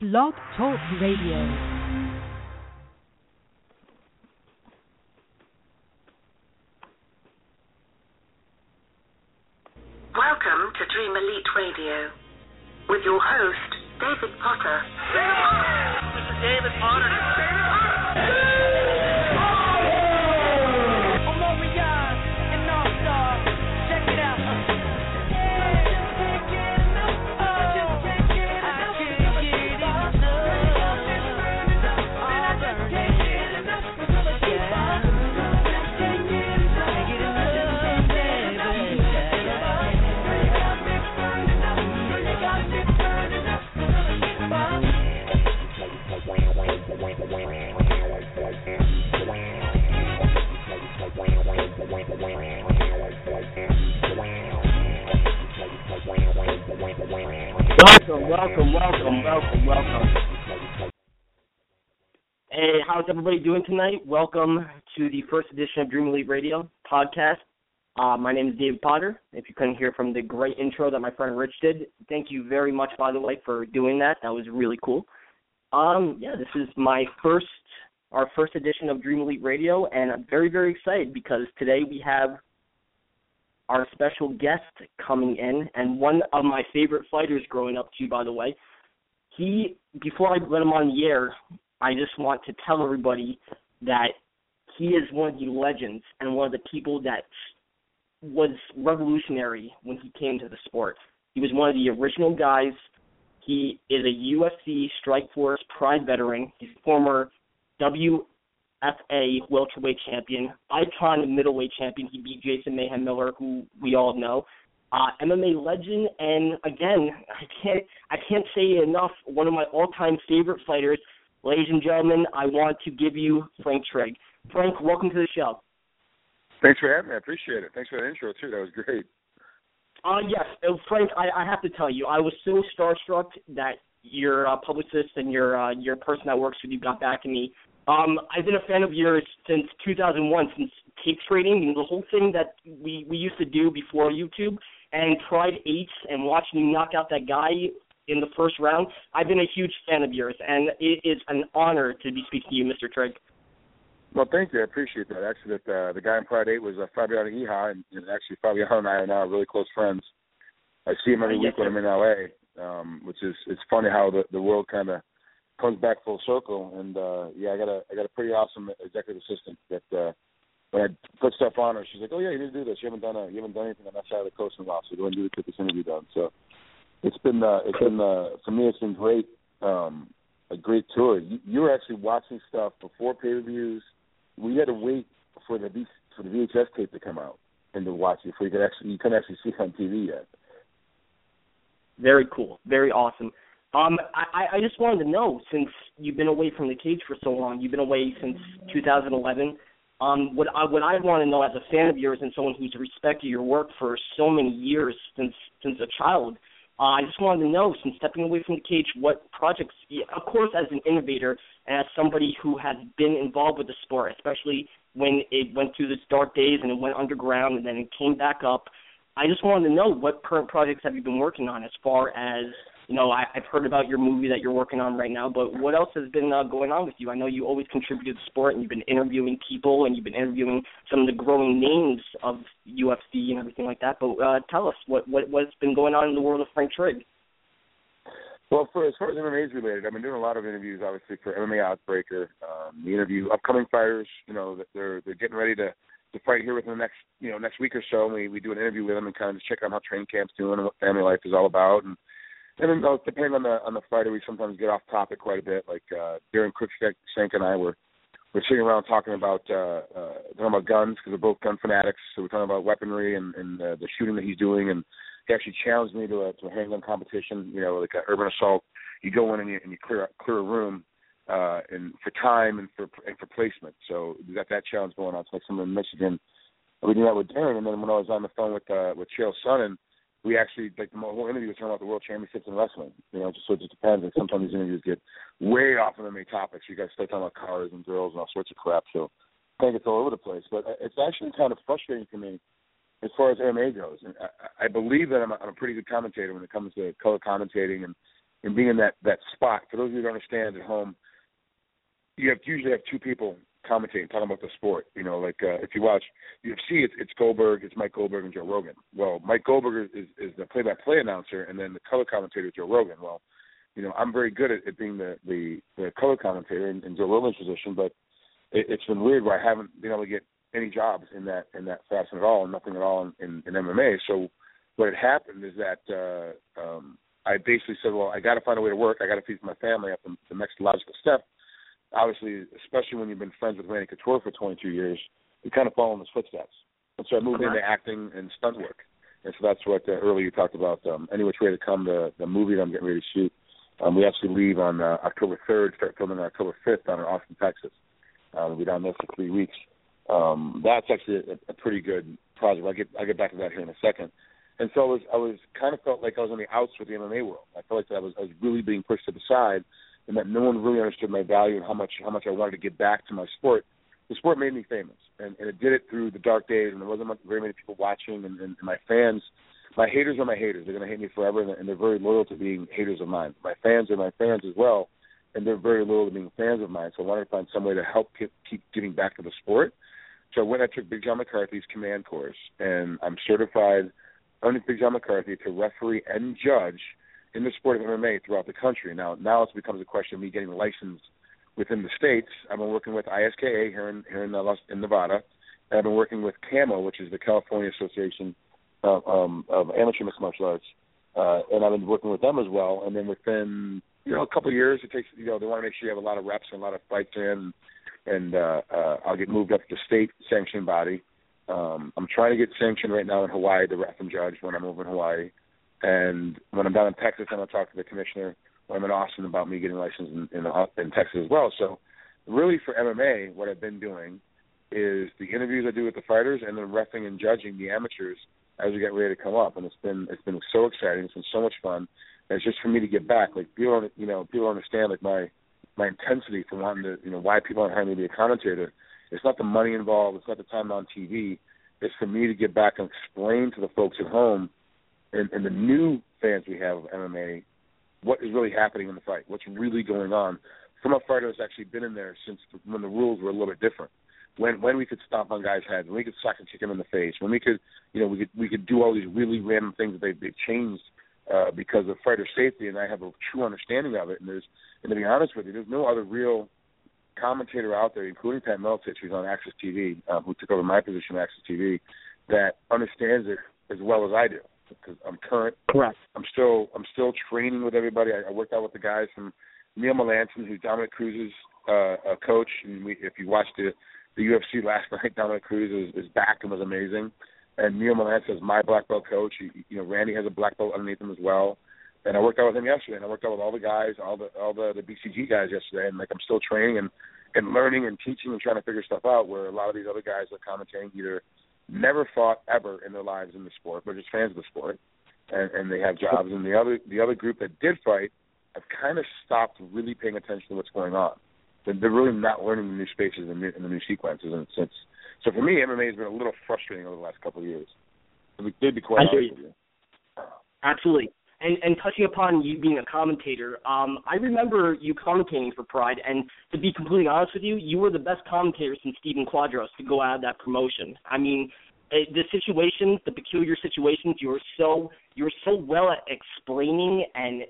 Blog Talk Radio. Welcome to Dream Elite Radio with your host, David Potter. David Potter. This is David Potter. David Potter. Everybody doing tonight? Welcome to the first edition of Dream Elite Radio podcast. Uh, my name is David Potter. If you couldn't hear from the great intro that my friend Rich did, thank you very much, by the way, for doing that. That was really cool. Um, yeah, this is my first, our first edition of Dream Elite Radio, and I'm very, very excited because today we have our special guest coming in, and one of my favorite fighters growing up too, by the way. He, before I let him on the air, I just want to tell everybody that he is one of the legends and one of the people that was revolutionary when he came to the sport. He was one of the original guys. He is a UFC Strikeforce Pride veteran. He's former WFA welterweight champion, icon middleweight champion. He beat Jason Mayhem Miller, who we all know. Uh, MMA legend, and again, I can't I can't say enough. One of my all-time favorite fighters, ladies and gentlemen. I want to give you Frank Trigg. Frank, welcome to the show. Thanks for having me. I appreciate it. Thanks for the intro too. That was great. Uh, yes, uh, Frank. I, I have to tell you, I was so starstruck that your uh, publicist and your uh, your person that works with you got back to me um, I've been a fan of yours since 2001, since tape trading and the whole thing that we we used to do before YouTube and Pride Eight and watching you knock out that guy in the first round. I've been a huge fan of yours, and it is an honor to be speaking to you, Mr. Trigg. Well, thank you. I appreciate that. Actually, that uh, the guy in Pride Eight was uh, Fabiano Iha, and, and actually Fabiano and I are now really close friends. I see him every Oh, week yes, when I'm in LA, um, which is it's funny how the the world kind of comes back full circle. And uh yeah, I got a I got a pretty awesome executive assistant that uh when I put stuff on her, she's like, "Oh yeah, you need to do this. You haven't done a, you haven't done anything on that side of the coast in a while, so go and do get this interview done." So it's been uh, it's been uh, for me it's been great um, a great tour. You, you were actually watching stuff before pay per views. We had to wait for the for the VHS tape to come out and to watch it before you could actually you couldn't actually see it on TV yet. Very cool. Very awesome. Um, I, I just wanted to know, since you've been away from the cage for so long, you've been away since 2011. Um, what I what I want to know as a fan of yours and someone who's respected your work for so many years since since a child, uh, I just wanted to know, since stepping away from the cage, what projects, of course, as an innovator and as somebody who has been involved with the sport, especially when it went through its dark days and it went underground and then it came back up. I just wanted to know what current projects have you been working on as far as you know, I, I've heard about your movie that you're working on right now, but what else has been uh, going on with you? I know you always contribute to sport, and you've been interviewing people, and you've been interviewing some of the growing names of UFC and everything like that. But uh, tell us what, what what's been going on in the world of Frank Trigg. Well, for as far as MMA is related, I've been doing a lot of interviews, obviously for MMA OddsBreaker. Um, the interview upcoming fighters, you know, they're they're getting ready to to fight here within the next you know next week or so. And we we do an interview with them and kind of just check out how training camp's doing and what family life is all about. And and then uh, depending on the on the fighter, we sometimes get off topic quite a bit. Like uh, Daron Cruickshank and I were we're sitting around talking about uh, uh, talking about guns because we're both gun fanatics. So we're talking about weaponry and, and uh, the shooting that he's doing. And he actually challenged me to a, to a handgun competition, you know, like an urban assault you go in and you, and you clear clear a room uh, and for time and for and for placement. So we got that challenge going on. It's like someone in Michigan. We did that with Daron, and then when I was on the phone with uh, with Chael Sonnen, we actually like the whole interview was talking about the world championships in wrestling. You know, just so it just depends. Like sometimes these interviews get way off of the main topics. You guys start talking about cars and girls and all sorts of crap. So I think it's all over the place. But it's actually kind of frustrating for me as far as MMA goes. And I, I believe that I'm a, I'm a pretty good commentator when it comes to color commentating and and being in that that spot. For those of you who don't understand at home, you have usually have two people commentating, talking about the sport. You know, like uh, if you watch UFC, it's, it's Goldberg, it's Mike Goldberg and Joe Rogan. Well, Mike Goldberg is, is the play-by-play announcer, and then the color commentator is Joe Rogan. Well, you know, I'm very good at, at being the, the the color commentator in, in Joe Rogan's position, but it, it's been weird where I haven't been able to get any jobs in that in that fashion at all, nothing at all in, in, in MMA. So what had happened is that uh, um, I basically said, well, I got to find a way to work. I got to feed my family. Up the, the next logical step obviously, especially when you've been friends with Randy Couture for 22 years, you kind of follow in his footsteps. And so I moved into acting and stunt work. And so that's what uh, earlier you talked about. Um, any which way to come, the the movie that I'm getting ready to shoot. Um, we actually leave on uh, October 3rd, start filming on October 5th down in Austin, Texas. Uh, we'll be down there for three weeks. Um, that's actually a, a pretty good project. I'll get I'll get back to that here in a second. And so I was I was kind of felt like I was on the outs with the MMA world. I felt like I was I was really being pushed to the side and that no one really understood my value and how much how much I wanted to give back to my sport. The sport made me famous, and, and it did it through the dark days, and there wasn't much, very many people watching, and, and, my fans. My haters are my haters. They're going to hate me forever, and, and they're very loyal to being haters of mine. My fans are my fans as well, and they're very loyal to being fans of mine. So I wanted to find some way to help keep, keep giving back to the sport. So I went. I took Big John McCarthy's command course, and I'm certified under Big John McCarthy to referee and judge in the sport of MMA throughout the country. Now, now it becomes a question of me getting licensed within the states. I've been working with ISKA here in here in, uh, in Nevada. And I've been working with CAMO, which is the California Association of, um, of Amateur Mixed Martial Arts, uh, and I've been working with them as well. And then within you know a couple of years, it takes you know they want to make sure you have a lot of reps and a lot of fights in, and uh, uh, I'll get moved up to state sanctioned body. Um, I'm trying to get sanctioned right now in Hawaii, the ref and judge when I'm over in Hawaii. And when I'm down in Texas, I'm going to talk to the commissioner. When I'm in Austin, about me getting licensed in, in, uh, in Texas as well. So, really, for MMA, what I've been doing is the interviews I do with the fighters, and then refing and judging the amateurs as we get ready to come up. And it's been it's been so exciting. It's been so much fun. And it's just for me to get back. Like people don't you know people don't understand like my my intensity for wanting to you know why people aren't hiring me to be a commentator. It's not the money involved. It's not the time on TV. It's for me to get back and explain to the folks at home and, and the new fans we have of MMA, what is really happening in the fight, what's really going on from a fighter that's actually been in there since when the rules were a little bit different. When when we could stomp on guys' heads, when we could suck and kick them in the face, when we could, you know, we could we could do all these really random things that they they've changed uh, because of fighter safety, and I have a true understanding of it. And there's, and to be honest with you, there's no other real commentator out there, including Pat Miletich, who's on AXS TV, uh, who took over my position at AXS TV, that understands it as well as I do because I'm current. Correct. I'm still I'm still training with everybody. I, I worked out with the guys from Neil Melanson, who's Dominick Cruz's uh, coach. And we, if you watched the the UFC last night, Dominick Cruz is, is back and was amazing. And Neil Melanson is my black belt coach. He, you know, Randy has a black belt underneath him as well. And I worked out with him yesterday, and I worked out with all the guys, all the all the, the BCG guys yesterday. And like I'm still training and and learning and teaching and trying to figure stuff out. Where a lot of these other guys are commentating either never fought ever in their lives in the sport, but just fans of the sport, and, and they have jobs. And the other the other group that did fight have kind of stopped really paying attention to what's going on. They're, they're really not learning the new spaces and, and the new sequences. And since so for me, MMA has been a little frustrating over the last couple of years. To be, to be quite honest with you. Absolutely. And, and touching upon you being a commentator, um, I remember you commentating for Pride, and to be completely honest with you, you were the best commentator since Stephen Quadros to go out of that promotion. I mean, eh, the situations, the peculiar situations, you were so you were so well at explaining and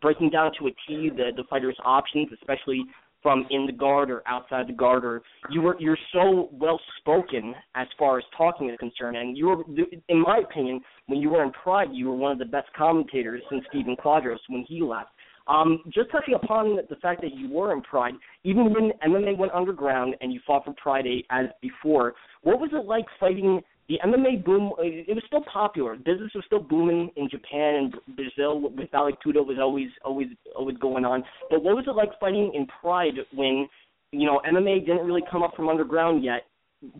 breaking down to a T the the fighters' options, especially from in the guard or outside the guard or you were you're so well spoken as far as talking is concerned and you were in my opinion when you were in pride you were one of the best commentators since Stephen Quadros when he left. Um, just touching upon the fact that you were in Pride, even when MMA went underground and you fought for Pride 8 as before, what was it like fighting the MMA boom? It was still popular. Business was still booming in Japan and Brazil. With Vale Tudo was always always always going on. But what was it like fighting in Pride when you know MMA didn't really come up from underground yet?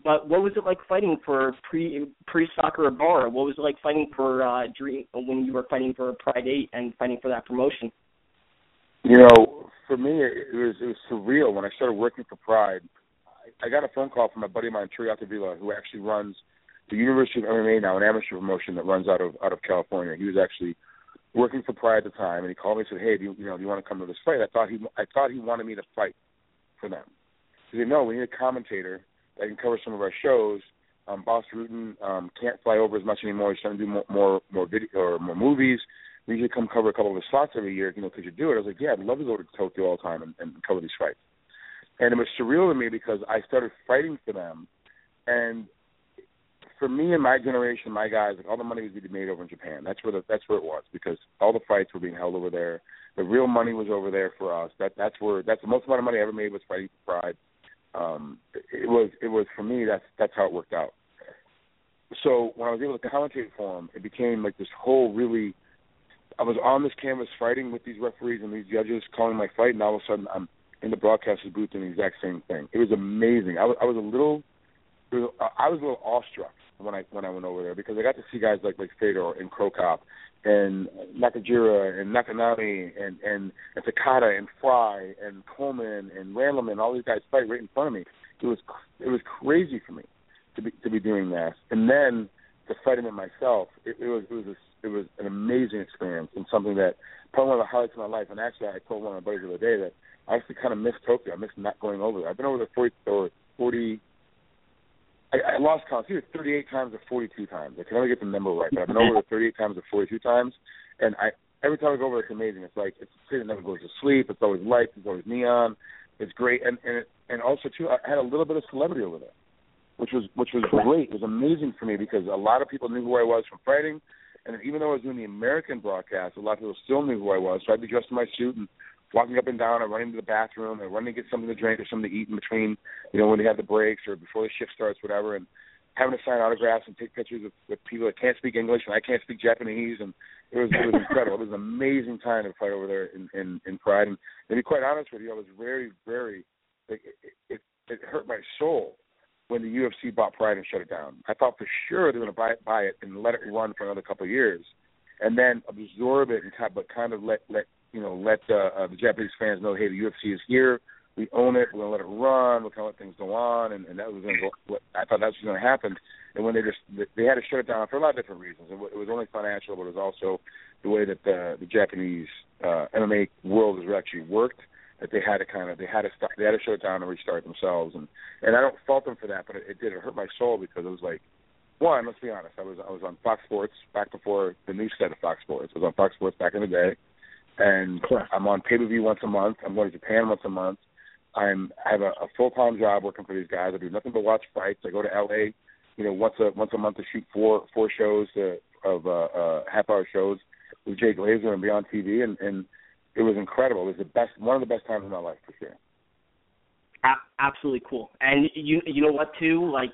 But what was it like fighting for pre pre soccer bar? What was it like fighting for uh, Dream when you were fighting for Pride Eight and fighting for that promotion? You know, for me, it was it was surreal when I started working for Pride. I, I got a phone call from a buddy of mine, Trey Villa, who actually runs the University of MMA now, an amateur promotion that runs out of out of California. He was actually working for Pride at the time, and he called me and said, "Hey, do you, you know, do you want to come to this fight?" I thought he I thought he wanted me to fight for them. He said, "No, we need a commentator that can cover some of our shows." Um, Bas Rutten um, can't fly over as much anymore. He's trying to do more more, more video or more movies. We usually come cover a couple of the slots every year. You know, could you do it? I was like, "Yeah, I'd love to go to Tokyo all the time and, and cover these fights." And it was surreal to me because I started fighting for them, and for me and my generation, my guys, like all the money was being made over in Japan. That's where the, that's where it was because all the fights were being held over there. The real money was over there for us. That that's where that's the most amount of money I ever made was fighting for Pride. Um, it was it was for me. That's that's how it worked out. So when I was able to commentate for him, it became like this whole really. I was on this canvas fighting with these referees and these judges calling my fight, and all of a sudden I'm in the broadcaster's booth doing the exact same thing. It was amazing. I was, I was a little, I was a little awestruck when I when I went over there because I got to see guys like like Fedor and Cro Cop and Nakajira and Nakanami and and and Takada and Fry and Coleman and Randleman, all these guys fight right in front of me. It was it was crazy for me to be to be doing that, and then to fight him in myself. It, it was it was a, it was an amazing experience and something that probably one of the highlights of my life. And actually, I told one of my buddies the other day that I actually kind of miss Tokyo. I miss not going over there. I've been over there 40 or 40 I, I lost count. It's either 38 times or 42 times. I can only get the number right, but I've been over there 38 times or 42 times, and I every time I go over, it's amazing. It's like it's a city that never goes to sleep. It's always lights. It's always neon. It's great, and and and also too, I had a little bit of celebrity over there, which was which was great. It was amazing for me because a lot of people knew who I was from fighting, and even though I was doing the American broadcast, a lot of people still knew who I was. So I'd be dressed in my suit and walking up and down or running to the bathroom or running to get something to drink or something to eat in between, you know, when they have the breaks or before the shift starts, whatever, and having to sign autographs and take pictures with, with people that can't speak English and I can't speak Japanese and it was it was incredible. It was an amazing time to fight over there in in, in Pride and to be quite honest with you, I was very very like it, it it hurt my soul when the UFC bought Pride and shut it down. I thought for sure they were going to buy it, buy it and let it run for another couple of years, and then absorb it and kind, but kind of let let you know, let uh, uh, the Japanese fans know, hey, the UFC is here. We own it. We're gonna let it run. We're gonna let things go on, and, and that was gonna go. I thought that was gonna happen. And when they just they had to shut it down for a lot of different reasons. It was only financial, but it was also the way that the the Japanese uh, MMA world has actually worked. That they had to kind of they had to stop, they had to shut it down and restart themselves. And and I don't fault them for that, but it, it did. It hurt my soul because it was like one, let's be honest, I was I was on Fox Sports back before the new set of Fox Sports. I was on Fox Sports back in the day and I'm on pay per view once a month. I'm going to Japan once a month. I'm I have a, a full time job working for these guys. I do nothing but watch fights. I go to LA, you know, once a once a month to shoot four four shows to, of uh, uh, half hour shows with Jay Glazer and Beyond TV, and and it was incredible. It was the best one of the best times of my life for sure. A- absolutely cool. And you you know what too, like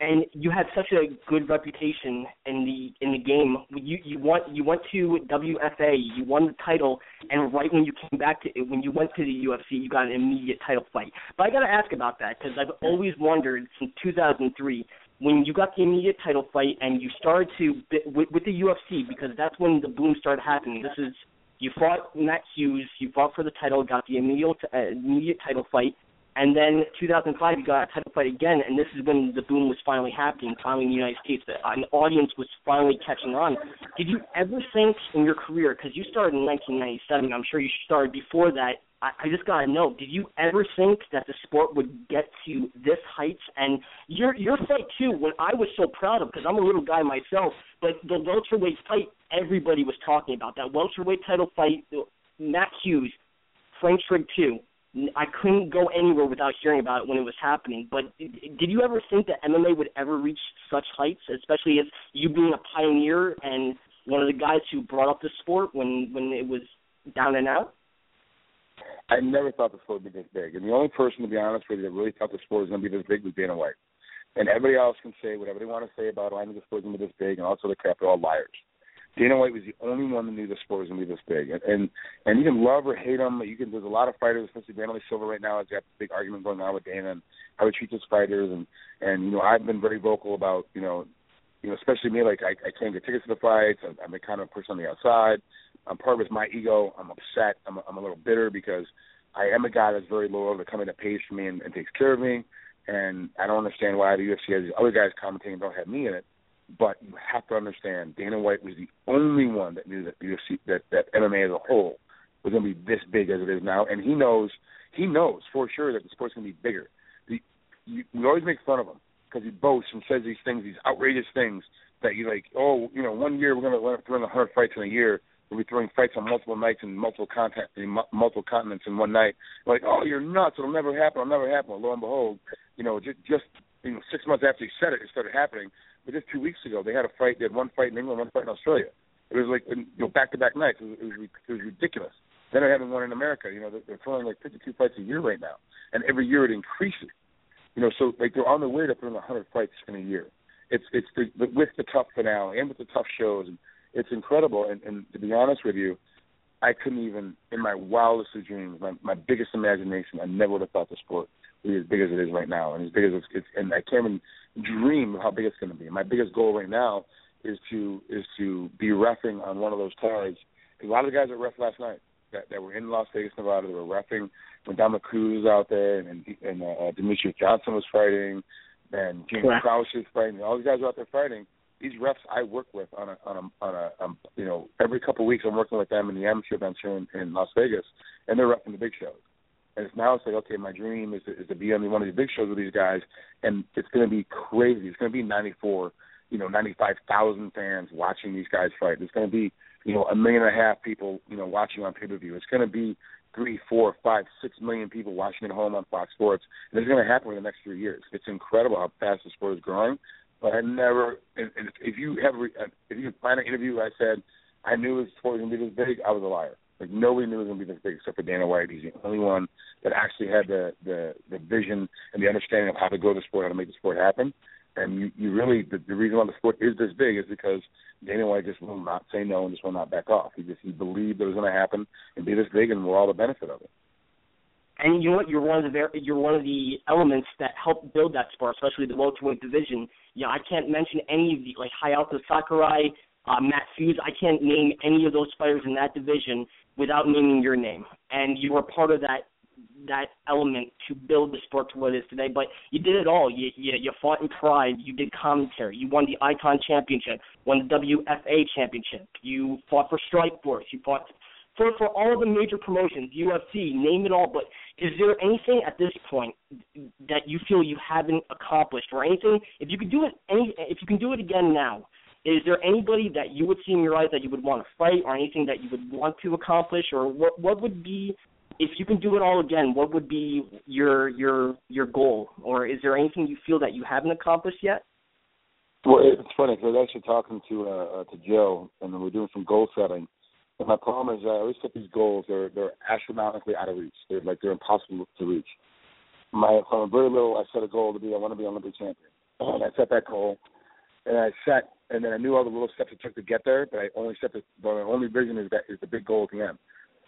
and you had such a good reputation in the in the game. You you went you went to WFA, you won the title, and right when you came back to when you went to the UFC, you got an immediate title fight. But I got to ask about that because I've always wondered since 2003 when you got the immediate title fight and you started to with, with the UFC because that's when the boom started happening. This is you fought Matt Hughes, you fought for the title, got the immediate uh, immediate title fight and then 2005, you got a title fight again, and this is when the boom was finally happening, finally in the United States. The, an audience was finally catching on. Did you ever think in your career, because you started in 1997, I'm sure you started before that, I, I just got to know, did you ever think that the sport would get to this heights? And your your fight, too, when I was so proud of, because I'm a little guy myself, but the welterweight fight, everybody was talking about. That welterweight title fight, Matt Hughes, Frank Trigg, too I couldn't go anywhere without hearing about it when it was happening. But did you ever think that MMA would ever reach such heights, especially as you being a pioneer and one of the guys who brought up the sport when when it was down and out? I never thought the sport would be this big, and the only person, to be honest with you, that really thought the sport was going to be this big was Dana White. And everybody else can say whatever they want to say about, oh, I think the sport is going to be this big, and also the crap. They're all liars. Dana White was the only one that knew the sport was to be this big. And, and and you can love or hate him. You can. There's a lot of fighters, especially Wanderlei Silva right now. Has got a big argument going on with Dana and how he treats his fighters. And and you know I've been very vocal about you know you know especially me like I, I can't get tickets to the fights. I'm, I'm kind of person on the outside. I'm part of it's my ego. I'm upset. I'm I'm a little bitter because I am a guy that's very loyal to in and pays for me and, and takes care of me. And I don't understand why the UFC has these other guys commentating and don't have me in it but you have to understand, Dana White was the only one that knew that UFC, that that MMA as a whole was going to be this big as it is now, and he knows he knows for sure that the sport's going to be bigger. The, you, we always make fun of him because he boasts and says these things, these outrageous things that you like. Oh, you know, one year we're going to throw in 100 fights in a year. We'll be throwing fights on multiple nights and multiple content, in multiple continents in one night. Like, oh, you're nuts! It'll never happen. It'll never happen. Well, lo and behold, you know, just just you know, six months after he said it, it started happening just two weeks ago, they had a fight. They had one fight in England, one fight in Australia. It was like you know back to back nights. It was, it was it was ridiculous. Then they're having one in America. You know they're, they're throwing like 52 fights a year right now, and every year it increases. You know, so like they're on their way to throwing 100 fights in a year. It's it's the, the, with the TUF finale and with the TUF shows, and it's incredible. And, and to be honest with you, I couldn't even in my wildest of dreams, my my biggest imagination, I never would have thought the sport would be as big as it is right now, and as big as it's, it's and I can't even dream of how big it's going to be. My biggest goal right now is to is to be refing on one of those cards. A lot of the guys that ref last night that, that were in Las Vegas, Nevada, they were refing when Dominick Cruz was out there, and and uh, Demetrious Johnson was fighting, and James Correct. Krause was fighting. All these guys were out there fighting. These refs I work with on a on a on a um, you know every couple of weeks I'm working with them in the amateur events here in, in Las Vegas, and they're refing the big shows. And it's now it's like, okay, my dream is to, is to be on one of these big shows with these guys, and it's going to be crazy. It's going to be 94, you know, 95,000 fans watching these guys fight. It's going to be, you know, a million and a half people, you know, watching on pay per view. It's going to be three, four, five, six million people watching at home on Fox Sports. And it's going to happen in the next three years. It's incredible how fast the sport is growing. But I never, and, and if you have, uh, if you find an interview, I said I knew sport was to be this big. I was a liar. Like nobody knew it was going to be this big except for Dana White. He's the only one that actually had the the the vision and the understanding of how to grow the sport, how to make the sport happen. And you you really the, the reason why the sport is this big is because Dana White just will not say no and just will not back off. He just he believed it was going to happen and be this big, and we're all the benefit of it. And you know what? You're one of the very, you're one of the elements that helped build that sport, especially the welterweight division. You know, I can't mention any of the like Hayato Sakurai, uh, Matt Hughes. I can't name any of those fighters in that division without naming your name. And you were part of that that element to build the sport to what it is today. But you did it all. You you, you fought in Pride. You did commentary. You won the Icon Championship. Won the WFA Championship. You fought for Strikeforce. You fought for for all of the major promotions, UFC, name it all. But is there anything at this point that you feel you haven't accomplished, or anything? If you could do it, any if you can do it again now, is there anybody that you would see in your life that you would want to fight, or anything that you would want to accomplish, or what what would be if you can do it all again? What would be your your your goal, or is there anything you feel that you haven't accomplished yet? Well, it's funny because I was actually talking to uh, uh, to Joe, and we're doing some goal setting. And my problem is uh, I always set these goals; they're they're astronomically out of reach. They're like they're impossible to reach. My from a very little, I set a goal to be I want to be an Olympic champion, and I set that goal, and I set and then I knew all the little steps it took to get there, but I only set the, the only vision is that is the big goal at the end.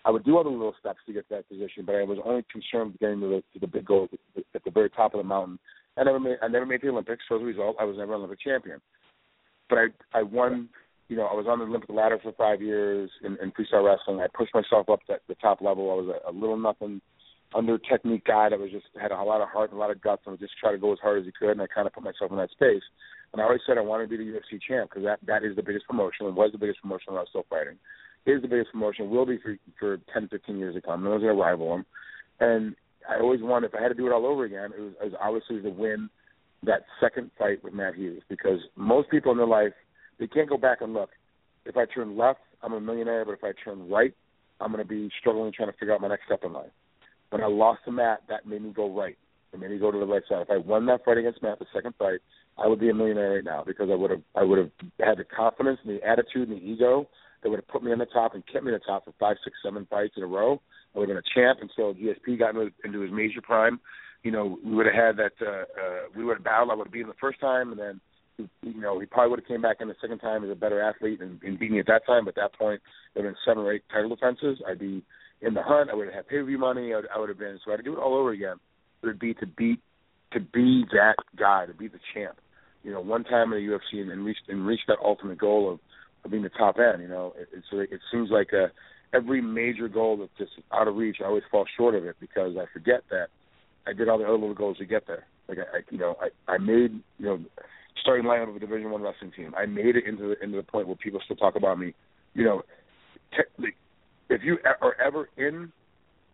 I would do all the little steps to get to that position, but I was only concerned with getting to the, to the big goal at the, at the very top of the mountain. I never made I never made the Olympics, so as a result, I was never an Olympic champion. But I I won. You know, I was on the Olympic ladder for five years in, in freestyle wrestling. I pushed myself up to the top level. I was a, a little nothing under technique guy that was just had a lot of heart and a lot of guts and would just try to go as hard as he could. And I kind of put myself in that space. And I always said I wanted to be the UFC champ because that that is the biggest promotion and was the biggest promotion when I was still fighting. Is the biggest promotion, will be for for ten, fifteen years to come. No one's gonna rival him. And I always wanted, if I had to do it all over again, it was, it was obviously to win that second fight with Matt Hughes because most people in their life they can't go back and look. If I turn left, I'm a millionaire, but if I turn right, I'm going to be struggling trying to figure out my next step in life. When I lost to Matt, that made me go right. It made me go to the right side. If I won that fight against Matt, the second fight, I would be a millionaire right now because I would have I would have had the confidence and the attitude and the ego that would have put me on the top and kept me on the top for five, six, seven fights in a row. I would have been a champ until GSP got into, into his major prime. You know, we would have had that. Uh, uh, we would have battled. I would have beaten the first time, and then you know, he probably would have came back in the second time as a better athlete and, and beat me at that time. But at that point, there have been seven or eight title defenses. I'd be in the hunt. I would have had pay per view money. I would, I would have been so I'd do it all over again. It would be to beat to be that guy, to be the champ. You know, one time in the UFC and, and reach and reach that ultimate goal of, of being the top end. You know, it, it's it seems like a, every major goal that's just out of reach. I always fall short of it because I forget that I did all the other little goals to get there. Like I, I you know, I I made you know starting lineup of a Division One wrestling team. I made it into the into the point where people still talk about me. You know, te- if you are ever in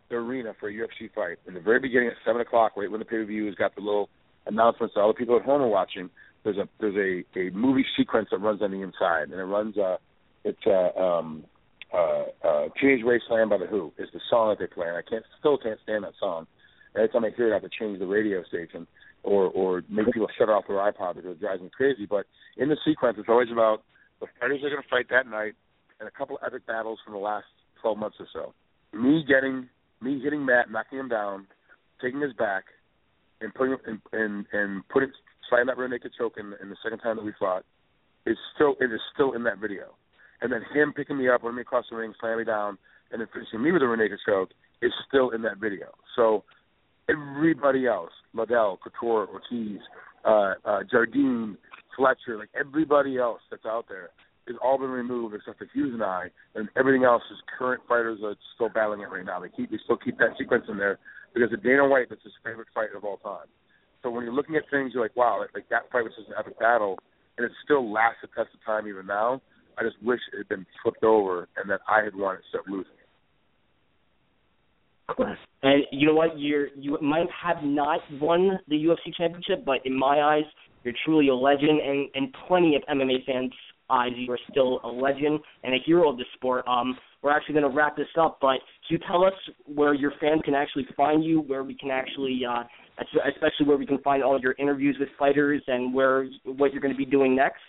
the arena for a UFC fight in the very beginning at seven o'clock, right when the pay per view has got the little announcements all the people at home are watching. There's a there's a a movie sequence that runs on the inside, and it runs uh it's uh um uh uh Teenage Wasteland by the Who is the song that they play, and I can't still can't stand that song. Every time I hear it, I have to change the radio station or or make people shut off their iPod because it drives me crazy. But in the sequence, it's always about the fighters are going to fight that night and a couple of epic battles from the last 12 months or so. Me getting me hitting Matt, knocking him down, taking his back, and putting and and, and putting sliding that rear naked choke in, in the second time that we fought is still it is still in that video. And then him picking me up, running me across the ring, slamming me down, and then finishing me with a rear naked choke is still in that video. So everybody else, Liddell, Couture, Ortiz, uh, uh, Jardine, Fletcher, like everybody else that's out there has all been removed except for Hughes and I, and everything else is current fighters are still battling it right now. They keep they still keep that sequence in there because of Dana White, that's his favorite fight of all time. So when you're looking at things, you're like, wow, like, like that fight was just an epic battle, and it still lasts the test of time even now. I just wish it had been flipped over and that I had won instead of losing it. And you know what? You're you might have not won the UFC championship, but in my eyes, you're truly a legend, and and plenty of MMA fans' eyes, you are still a legend and a hero of the sport. Um, we're actually going to wrap this up, but can you tell us where your fans can actually find you, where we can actually, uh, especially where we can find all your interviews with fighters, and where what you're going to be doing next?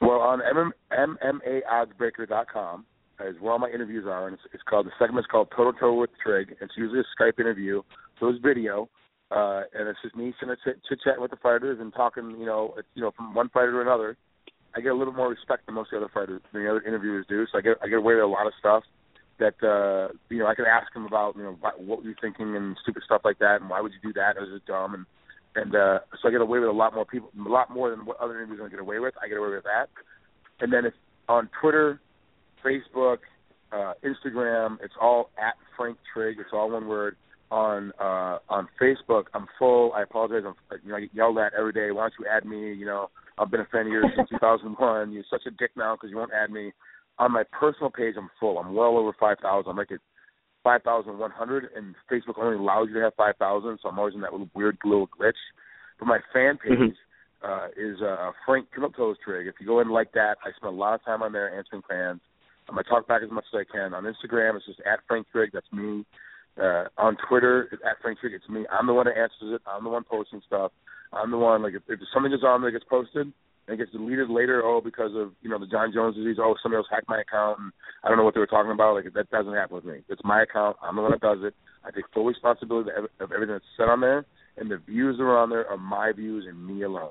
Well, on MMAOddsBreaker.com is where all my interviews are, and it's, it's called the segment's called Toe to Toe with Trigg. It's usually a Skype interview, so it's video, uh, and it's just me sitting chit chat with the fighters and talking, you know, you know, from one fighter to another. I get a little more respect than most of the other fighters, than the other interviewers do. So I get I get away with a lot of stuff that uh, you know I can ask them about, you know, what, what were you thinking and stupid stuff like that, and why would you do that? It was dumb, and and uh, so I get away with a lot more people, a lot more than what other interviews don't get away with. I get away with that, and then it's on Twitter, Facebook, uh, Instagram. It's all at Frank Trigg. It's all one word. On uh, on Facebook, I'm full. I apologize. I'm, you know, I get yelled at every day. Why don't you add me? You know, I've been a fan of yours since 2001. You're such a dick now because you won't add me. On my personal page, I'm full. I'm well over 5,000. I'm like at 5,100, and Facebook only allows you to have 5,000, so I'm always in that little weird little glitch. But my fan page mm-hmm. uh, is uh, Frank Toes Trigg. If you go in like that, I spend a lot of time on there answering fans. I'm gonna talk back as much as I can. On Instagram, it's just at Frank Trigg. That's me. Uh, on Twitter, it's at Frank Trigg. It's me. I'm the one that answers it. I'm the one posting stuff. I'm the one. Like if, if something is on that gets posted and gets deleted later, oh because of you know the Jon Jones disease, oh somebody else hacked my account and I don't know what they were talking about. Like that doesn't happen with me. It's my account. I'm the one that does it. I take full responsibility of everything that's said on there, and the views that are on there are my views and me alone.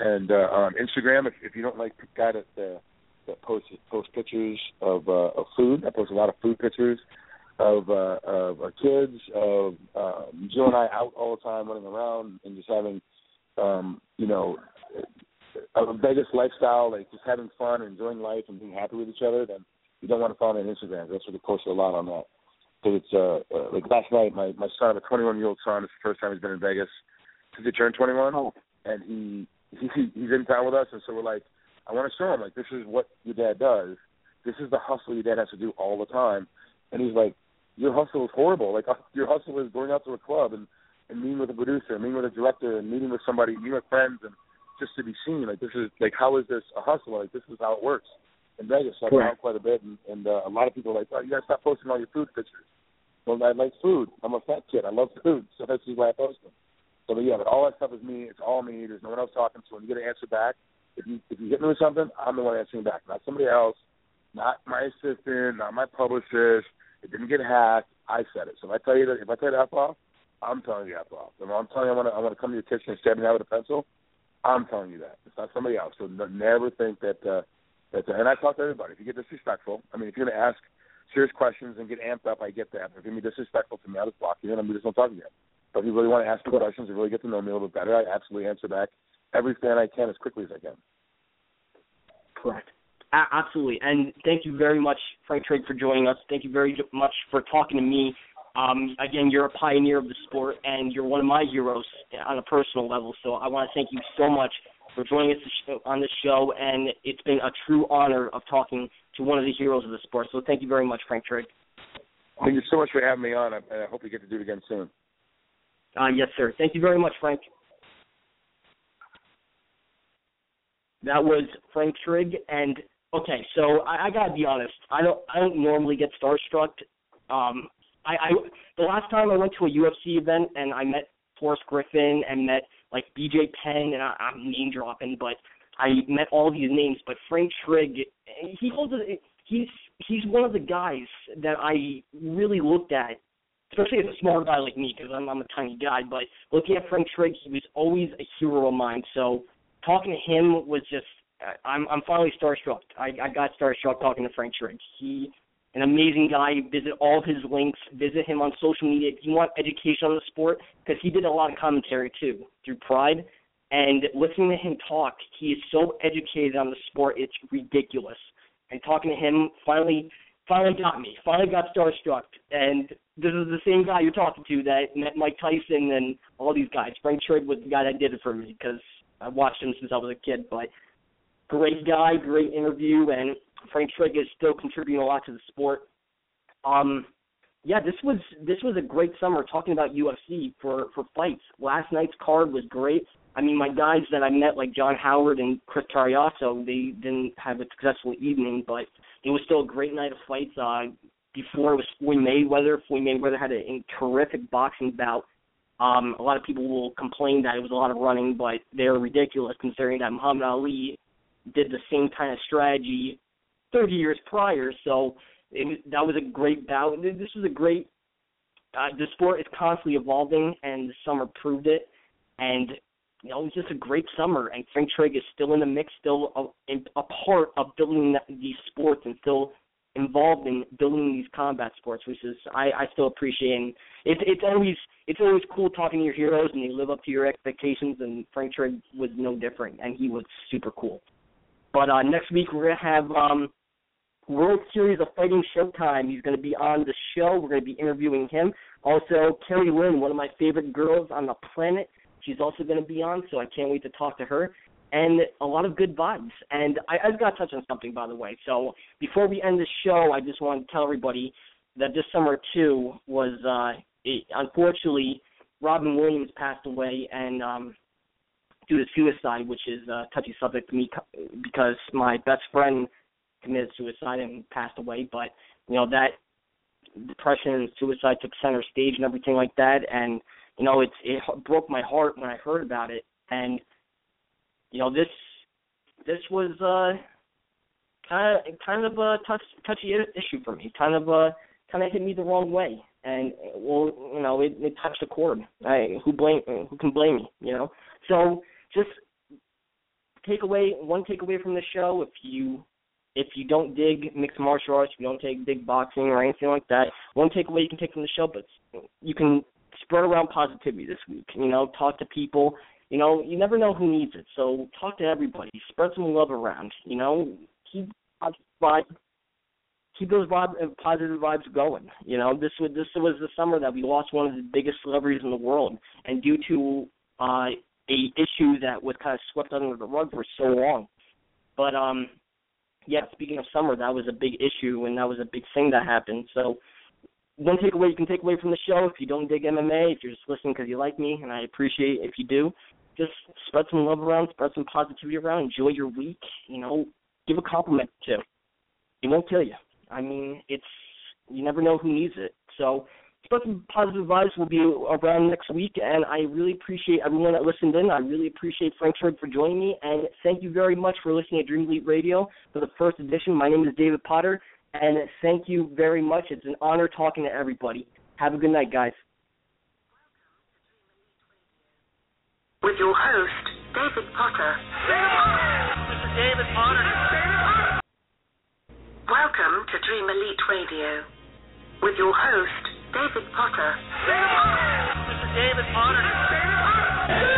And uh, on Instagram, if, if you don't like the guy that uh, that posts post pictures of uh, of food, I post a lot of food pictures of uh, of our kids, of uh, Jill and I out all the time, running around and just having um, you know, a Vegas lifestyle, like just having fun, enjoying life, and being happy with each other, then you don't want to follow me on Instagram. That's what we post a lot on that. So it's uh, uh like last night, my my son, a 21 year old son, it's the first time he's been in Vegas since he turned 21, oh. and he he he's in town with us, and so we're like, I want to show him like this is what your dad does. This is the hustle your dad has to do all the time, and he's like, your hustle is horrible. Like your hustle is going out to a club and and meeting with a producer, meeting with a director, and meeting with somebody, meeting with friends, and just to be seen. Like this is like how is this a hustle? Like this is how it works in Vegas. So I've been out quite a bit, and, and uh, a lot of people are like, oh, you gotta stop posting all your food pictures. Well, I like food. I'm a fat kid. I love food, so that's why I post them. So but yeah, but all that stuff is me. It's all me. There's no one else talking. So when you get an answer back, if you if you hit me with something, I'm the one answering back, not somebody else, not my assistant, not my publicist. It didn't get hacked. I said it. So if I tell you that, if I tell you that off, I'm telling you that, If I'm telling you, I want to, I want to come to your kitchen and stab me out with a pencil. I'm telling you that. It's not somebody else. So n- never think that. uh that. And I talk to everybody. If you get disrespectful, I mean, if you're going to ask serious questions and get amped up, I get that. If you're going to be disrespectful to me, I'll just block you and I'm just don't talk to you. But if you really want to ask me questions and really get to know me a little bit better, I absolutely answer back every fan I can as quickly as I can. Correct. A- absolutely. And thank you very much, Frank Trigg, for joining us. Thank you very much for talking to me. Um, again, you're a pioneer of the sport, and you're one of my heroes on a personal level. So I want to thank you so much for joining us on this show, and it's been a true honor of talking to one of the heroes of the sport. So thank you very much, Frank Trigg. Thank you so much for having me on, and I hope we get to do it again soon. Uh, yes, sir. Thank you very much, Frank. That was Frank Trigg, and okay, so I, I gotta be honest. I don't I don't normally get starstruck. Um, I, I the last time I went to a UFC event and I met Forrest Griffin and met like BJ Penn, and I, I'm name dropping, but I met all these names. But Frank Trigg, he holds a, he's he's one of the guys that I really looked at, especially as a small guy like me, because I'm I'm a tiny guy. But looking at Frank Trigg, he was always a hero of mine. So talking to him was just I'm I'm finally starstruck. I, I got starstruck talking to Frank Trigg. He an amazing guy. Visit all his links. Visit him on social media if you want education on the sport, because he did a lot of commentary too through Pride. And listening to him talk, he is so educated on the sport, it's ridiculous. And talking to him finally finally got me. Finally got starstruck. And this is the same guy you're talking to that met Mike Tyson and all these guys. Frank Trigg was the guy that did it for me because I watched him since I was a kid. But great guy, great interview, and Frank Trigg is still contributing a lot to the sport. Um, yeah, this was this was a great summer talking about UFC for for fights. Last night's card was great. I mean, my guys that I met, like John Howard and Chris Cariaso, they didn't have a successful evening, but it was still a great night of fights. Uh, before it was Floyd Mayweather. Floyd Mayweather had a, a terrific boxing bout. Um, a lot of people will complain that it was a lot of running, but they're ridiculous considering that Muhammad Ali did the same kind of strategy 30 years prior. So it, that was a great bout. This was a great. Uh, the sport is constantly evolving, and the summer proved it. And you know, it was just a great summer. And Frank Trigg is still in the mix, still a, a part of building these sports, and still involved in building these combat sports, which is I, I still appreciate. And it's it's always it's always cool talking to your heroes and they live up to your expectations. And Frank Trigg was no different, and he was super cool. But uh, next week we're gonna have um, World Series of Fighting Showtime. He's gonna be on the show. We're gonna be interviewing him. Also, Carrie Lynn, one of my favorite girls on the planet. She's also gonna be on, so I can't wait to talk to her. And a lot of good vibes. And I, I've got to touch on something, by the way. So before we end the show, I just want to tell everybody that this summer too was uh, it, unfortunately Robin Williams passed away, and um, due to suicide, which is a touchy subject to me because my best friend committed suicide and passed away. But you know that depression and suicide took center stage and everything like that, and you know it's it broke my heart when I heard about it. And you know this this was uh kind of kind of a touch, touchy issue for me. Kind of uh kind of hit me the wrong way, and well, you know, it, it touched a chord. I who blame who can blame me, you know? So just take away one takeaway from the show. If you if you don't dig mixed martial arts, if you don't take dig boxing or anything like that, one takeaway you can take from the show, but you can spread around positivity this week. You know, talk to people. You know, you never know who needs it, so talk to everybody. Spread some love around. You know, keep vibe, keep those vibe, positive vibes going. You know, this was this was the summer that we lost one of the biggest celebrities in the world, and due to uh, a issue that was kind of swept under the rug for so long. But um, yeah, speaking of summer, that was a big issue, and that was a big thing that happened. So one takeaway you can take away from the show, if you don't dig MMA, if you're just listening because you like me, and I appreciate if you do, just spread some love around, spread some positivity around, enjoy your week. You know, give a compliment to. It won't kill you. I mean, it's you never know who needs it. So spread some positive vibes. We'll be around next week, and I really appreciate everyone that listened in. I really appreciate Frank Trigg for joining me, and thank you very much for listening to Dream Elite Radio for the first edition. My name is David Potter, and thank you very much. It's an honor talking to everybody. Have a good night, guys. With your host, David Potter. Mr. David Potter. Welcome to Dream Elite Radio with your host, David Potter. Mr. David Potter.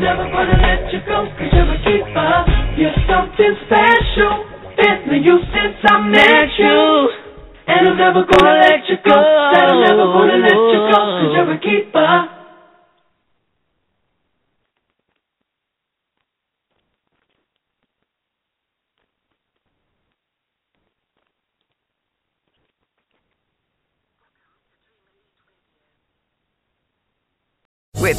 I'm never gonna let you go, cause you're my keeper. You're something special. It's you since I met you. And I'm never gonna let you go. Said I'm never gonna let you go, cause you're a keeper.